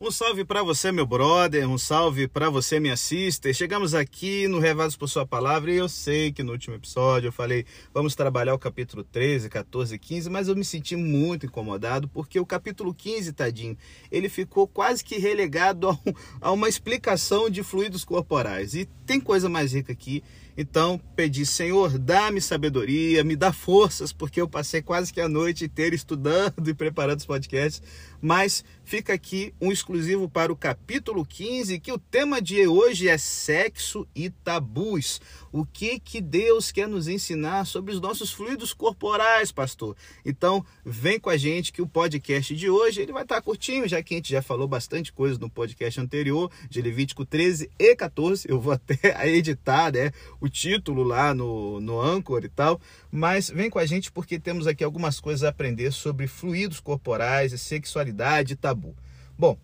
Um salve para você, meu brother, um salve para você, minha sister. Chegamos aqui no Revados por Sua Palavra e eu sei que no último episódio eu falei vamos trabalhar o capítulo 13, 14, 15, mas eu me senti muito incomodado porque o capítulo 15, tadinho, ele ficou quase que relegado a, um, a uma explicação de fluidos corporais. E tem coisa mais rica aqui então pedi, Senhor, dá-me sabedoria, me dá forças, porque eu passei quase que a noite inteira estudando e preparando os podcasts. Mas fica aqui um exclusivo para o capítulo 15, que o tema de hoje é sexo e tabus. O que que Deus quer nos ensinar sobre os nossos fluidos corporais, pastor? Então, vem com a gente que o podcast de hoje ele vai estar curtinho, já que a gente já falou bastante coisa no podcast anterior, de Levítico 13 e 14. Eu vou até editar, né? O título lá no, no Anchor e tal, mas vem com a gente porque temos aqui algumas coisas a aprender sobre fluidos corporais, sexualidade e tabu. Bom,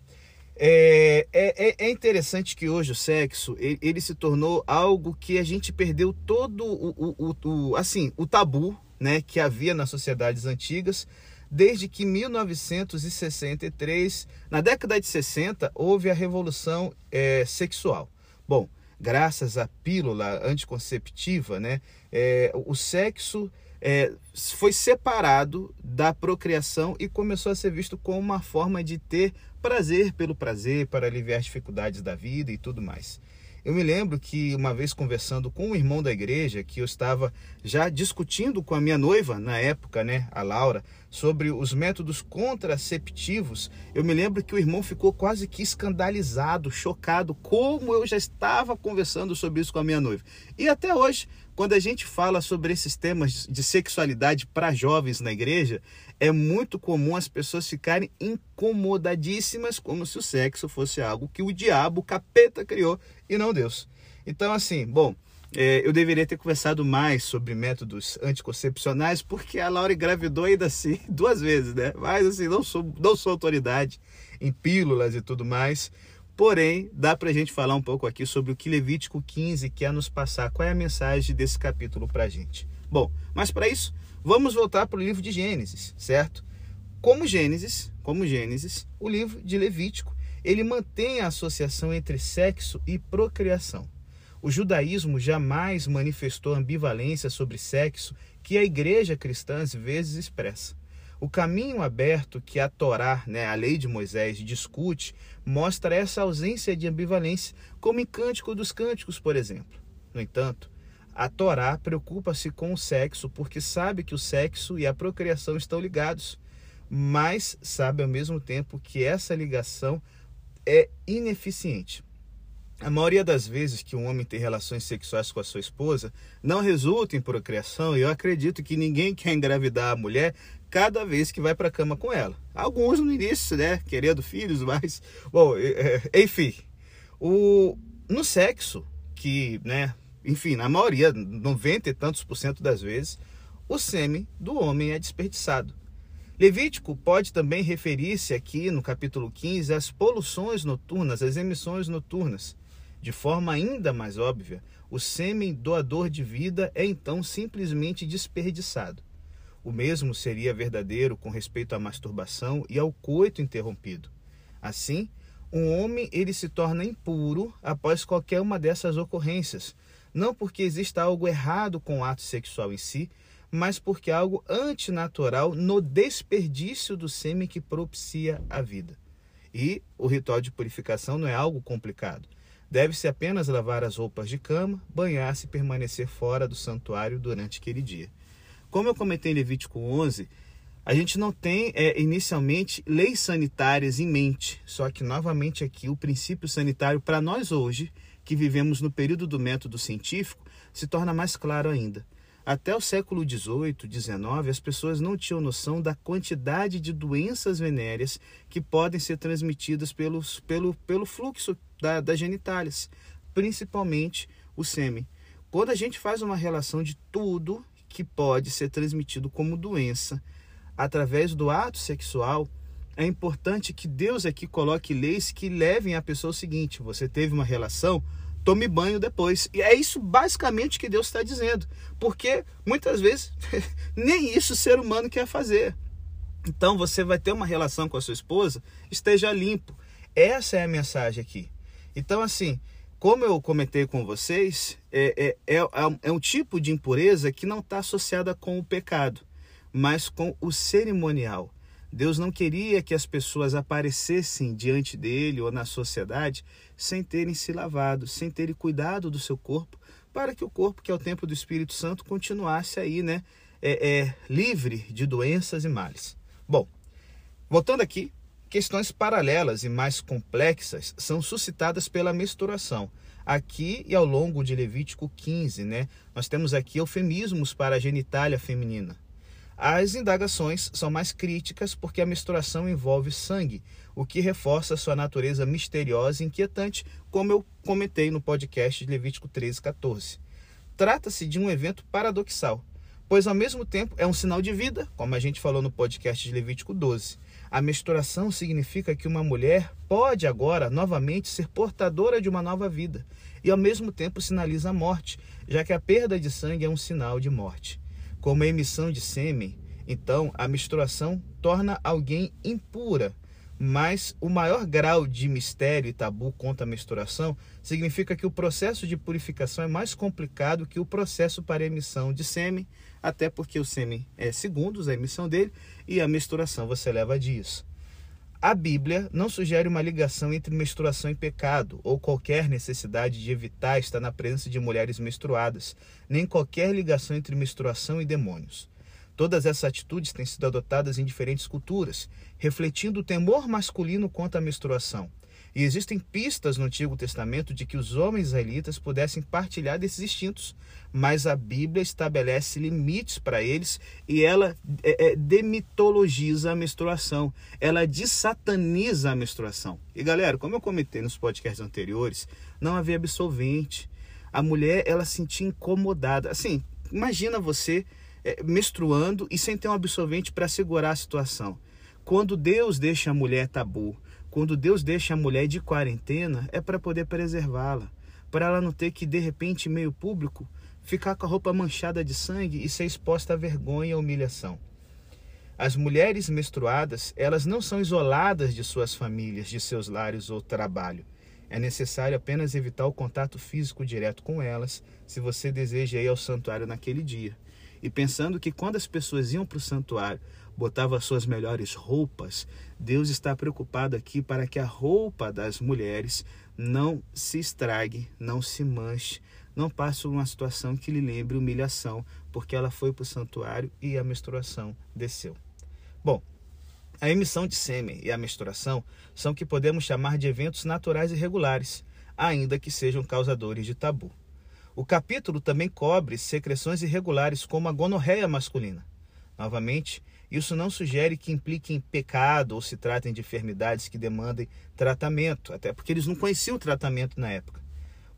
é, é, é, interessante que hoje o sexo ele, ele, se tornou algo que a gente perdeu todo o, o, o, assim o tabu né, que havia nas sociedades antigas desde que 1963 na década de 60 houve a revolução é, sexual. Bom, graças à pílula anticonceptiva, né, é, o sexo é, foi separado da procriação e começou a ser visto como uma forma de ter prazer pelo prazer, para aliviar as dificuldades da vida e tudo mais. Eu me lembro que uma vez conversando com um irmão da igreja, que eu estava já discutindo com a minha noiva na época, né, a Laura, sobre os métodos contraceptivos, eu me lembro que o irmão ficou quase que escandalizado, chocado, como eu já estava conversando sobre isso com a minha noiva. E até hoje, quando a gente fala sobre esses temas de sexualidade para jovens na igreja, é muito comum as pessoas ficarem incomodadíssimas, como se o sexo fosse algo que o diabo, o capeta, criou e não Deus. Então, assim, bom, é, eu deveria ter conversado mais sobre métodos anticoncepcionais, porque a Laura engravidou ainda assim duas vezes, né? Mas assim, não sou, não sou autoridade em pílulas e tudo mais. Porém, dá para a gente falar um pouco aqui sobre o que Levítico 15 quer nos passar. Qual é a mensagem desse capítulo para a gente? Bom, mas para isso, vamos voltar para o livro de Gênesis, certo? Como Gênesis, como Gênesis, o livro de Levítico, ele mantém a associação entre sexo e procriação. O judaísmo jamais manifestou ambivalência sobre sexo que a igreja cristã às vezes expressa. O caminho aberto que a Torá, né, a lei de Moisés, discute, mostra essa ausência de ambivalência, como em Cântico dos Cânticos, por exemplo. No entanto, a Torá preocupa-se com o sexo porque sabe que o sexo e a procriação estão ligados, mas sabe ao mesmo tempo que essa ligação é ineficiente. A maioria das vezes que um homem tem relações sexuais com a sua esposa não resulta em procriação, e eu acredito que ninguém quer engravidar a mulher cada vez que vai para a cama com ela. Alguns no início, né, querendo filhos, mas bom, é, enfim, o no sexo que, né, enfim, na maioria, 90 e tantos por cento das vezes, o sêmen do homem é desperdiçado. Levítico pode também referir-se aqui no capítulo 15 às poluições noturnas, às emissões noturnas. De forma ainda mais óbvia, o sêmen doador de vida é então simplesmente desperdiçado. O mesmo seria verdadeiro com respeito à masturbação e ao coito interrompido. Assim, um homem ele se torna impuro após qualquer uma dessas ocorrências, não porque exista algo errado com o ato sexual em si, mas porque há algo antinatural no desperdício do sêmen que propicia a vida. E o ritual de purificação não é algo complicado. Deve-se apenas lavar as roupas de cama, banhar-se e permanecer fora do santuário durante aquele dia. Como eu comentei em Levítico 11, a gente não tem é, inicialmente leis sanitárias em mente, só que novamente aqui o princípio sanitário para nós hoje, que vivemos no período do método científico, se torna mais claro ainda. Até o século XVIII, XIX, as pessoas não tinham noção da quantidade de doenças venéreas que podem ser transmitidas pelos, pelo, pelo fluxo da, das genitálias, principalmente o sêmen. Quando a gente faz uma relação de tudo que pode ser transmitido como doença através do ato sexual, é importante que Deus aqui coloque leis que levem a pessoa ao seguinte: você teve uma relação, tome banho depois. E é isso basicamente que Deus está dizendo. Porque muitas vezes nem isso o ser humano quer fazer. Então você vai ter uma relação com a sua esposa, esteja limpo. Essa é a mensagem aqui. Então, assim, como eu comentei com vocês, é, é, é, é um tipo de impureza que não está associada com o pecado, mas com o cerimonial. Deus não queria que as pessoas aparecessem diante dele ou na sociedade sem terem se lavado, sem terem cuidado do seu corpo, para que o corpo, que é o templo do Espírito Santo, continuasse aí, né, é, é, livre de doenças e males. Bom, voltando aqui, questões paralelas e mais complexas são suscitadas pela menstruação. Aqui e ao longo de Levítico 15, né, nós temos aqui eufemismos para a genitália feminina. As indagações são mais críticas porque a menstruação envolve sangue, o que reforça sua natureza misteriosa e inquietante, como eu comentei no podcast de Levítico 13, 14. Trata-se de um evento paradoxal, pois ao mesmo tempo é um sinal de vida, como a gente falou no podcast de Levítico 12. A menstruação significa que uma mulher pode agora novamente ser portadora de uma nova vida, e ao mesmo tempo sinaliza a morte, já que a perda de sangue é um sinal de morte como a emissão de sêmen. Então, a menstruação torna alguém impura. Mas o maior grau de mistério e tabu contra a menstruação significa que o processo de purificação é mais complicado que o processo para emissão de sêmen, até porque o sêmen é segundos a emissão dele e a menstruação você leva dias. A Bíblia não sugere uma ligação entre menstruação e pecado, ou qualquer necessidade de evitar estar na presença de mulheres menstruadas, nem qualquer ligação entre menstruação e demônios. Todas essas atitudes têm sido adotadas em diferentes culturas, refletindo o temor masculino contra a menstruação. E existem pistas no Antigo Testamento de que os homens israelitas pudessem partilhar desses instintos, mas a Bíblia estabelece limites para eles e ela é, é, demitologiza a menstruação, ela desataniza a menstruação. E galera, como eu comentei nos podcasts anteriores, não havia absolvente. A mulher ela se sentia incomodada. Assim, imagina você é, menstruando e sem ter um absorvente para segurar a situação. Quando Deus deixa a mulher tabu, quando Deus deixa a mulher de quarentena, é para poder preservá-la, para ela não ter que, de repente, meio público, ficar com a roupa manchada de sangue e ser exposta à vergonha e humilhação. As mulheres menstruadas, elas não são isoladas de suas famílias, de seus lares ou trabalho. É necessário apenas evitar o contato físico direto com elas, se você deseja ir ao santuário naquele dia. E pensando que quando as pessoas iam para o santuário, botava suas melhores roupas, Deus está preocupado aqui para que a roupa das mulheres não se estrague, não se manche, não passe uma situação que lhe lembre humilhação, porque ela foi para o santuário e a menstruação desceu. Bom, a emissão de sêmen e a menstruação são o que podemos chamar de eventos naturais e regulares, ainda que sejam causadores de tabu. O capítulo também cobre secreções irregulares, como a gonorreia masculina. Novamente, isso não sugere que impliquem pecado ou se tratem de enfermidades que demandem tratamento, até porque eles não conheciam o tratamento na época.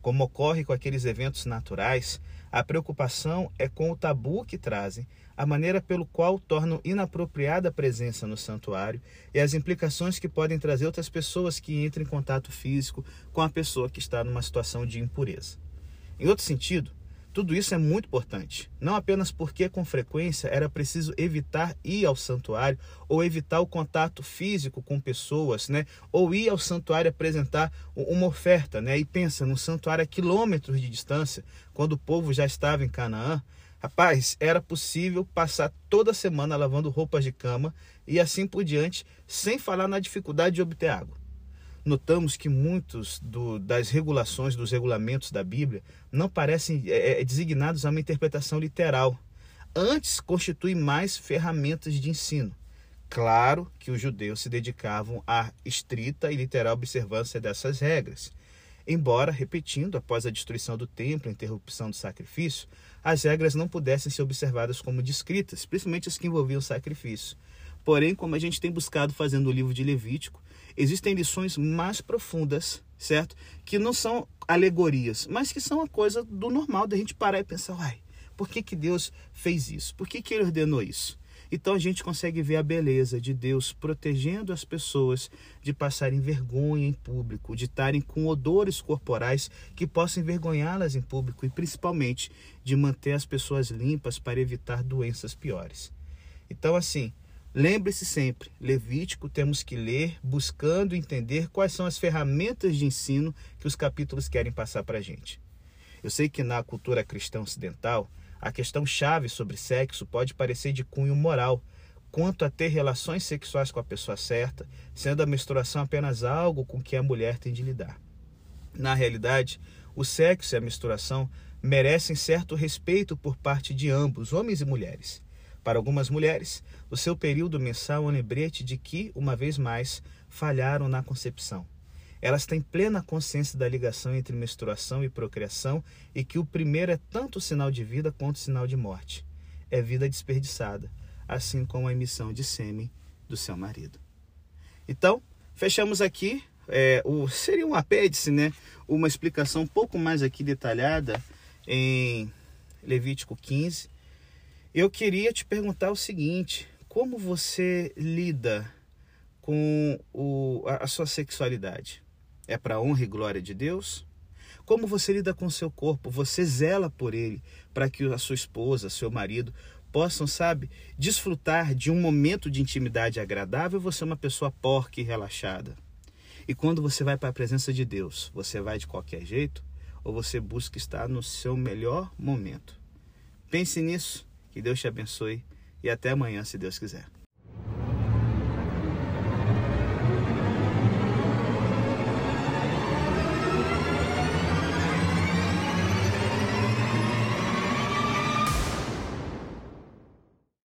Como ocorre com aqueles eventos naturais, a preocupação é com o tabu que trazem, a maneira pelo qual tornam inapropriada a presença no santuário e as implicações que podem trazer outras pessoas que entram em contato físico com a pessoa que está numa situação de impureza. Em outro sentido, tudo isso é muito importante, não apenas porque com frequência era preciso evitar ir ao santuário ou evitar o contato físico com pessoas, né? Ou ir ao santuário apresentar uma oferta, né? E pensa no santuário a quilômetros de distância, quando o povo já estava em Canaã, Rapaz, era possível passar toda semana lavando roupas de cama e assim por diante, sem falar na dificuldade de obter água notamos que muitos do, das regulações, dos regulamentos da Bíblia, não parecem é, é, designados a uma interpretação literal. Antes, constituem mais ferramentas de ensino. Claro que os judeus se dedicavam à estrita e literal observância dessas regras. Embora, repetindo, após a destruição do templo, a interrupção do sacrifício, as regras não pudessem ser observadas como descritas, principalmente as que envolviam sacrifício. Porém, como a gente tem buscado fazendo o livro de Levítico, existem lições mais profundas, certo? Que não são alegorias, mas que são a coisa do normal da gente parar e pensar, uai, por que, que Deus fez isso? Por que, que Ele ordenou isso? Então a gente consegue ver a beleza de Deus protegendo as pessoas de passarem vergonha em público, de estarem com odores corporais que possam envergonhá-las em público e principalmente de manter as pessoas limpas para evitar doenças piores. Então, assim, Lembre-se sempre, Levítico temos que ler buscando entender quais são as ferramentas de ensino que os capítulos querem passar para a gente. Eu sei que na cultura cristã ocidental, a questão chave sobre sexo pode parecer de cunho moral, quanto a ter relações sexuais com a pessoa certa, sendo a menstruação apenas algo com que a mulher tem de lidar. Na realidade, o sexo e a menstruação merecem certo respeito por parte de ambos, homens e mulheres. Para algumas mulheres, o seu período mensal é um lembrete de que, uma vez mais, falharam na concepção. Elas têm plena consciência da ligação entre menstruação e procriação e que o primeiro é tanto sinal de vida quanto sinal de morte. É vida desperdiçada, assim como a emissão de sêmen do seu marido. Então, fechamos aqui. É, o, seria um apêndice, né? Uma explicação um pouco mais aqui detalhada em Levítico 15 eu queria te perguntar o seguinte: como você lida com o, a, a sua sexualidade? É para honra e glória de Deus? Como você lida com o seu corpo? Você zela por ele para que a sua esposa, seu marido possam, sabe, desfrutar de um momento de intimidade agradável? Você é uma pessoa porca e relaxada. E quando você vai para a presença de Deus, você vai de qualquer jeito ou você busca estar no seu melhor momento? Pense nisso que Deus te abençoe e até amanhã, se Deus quiser.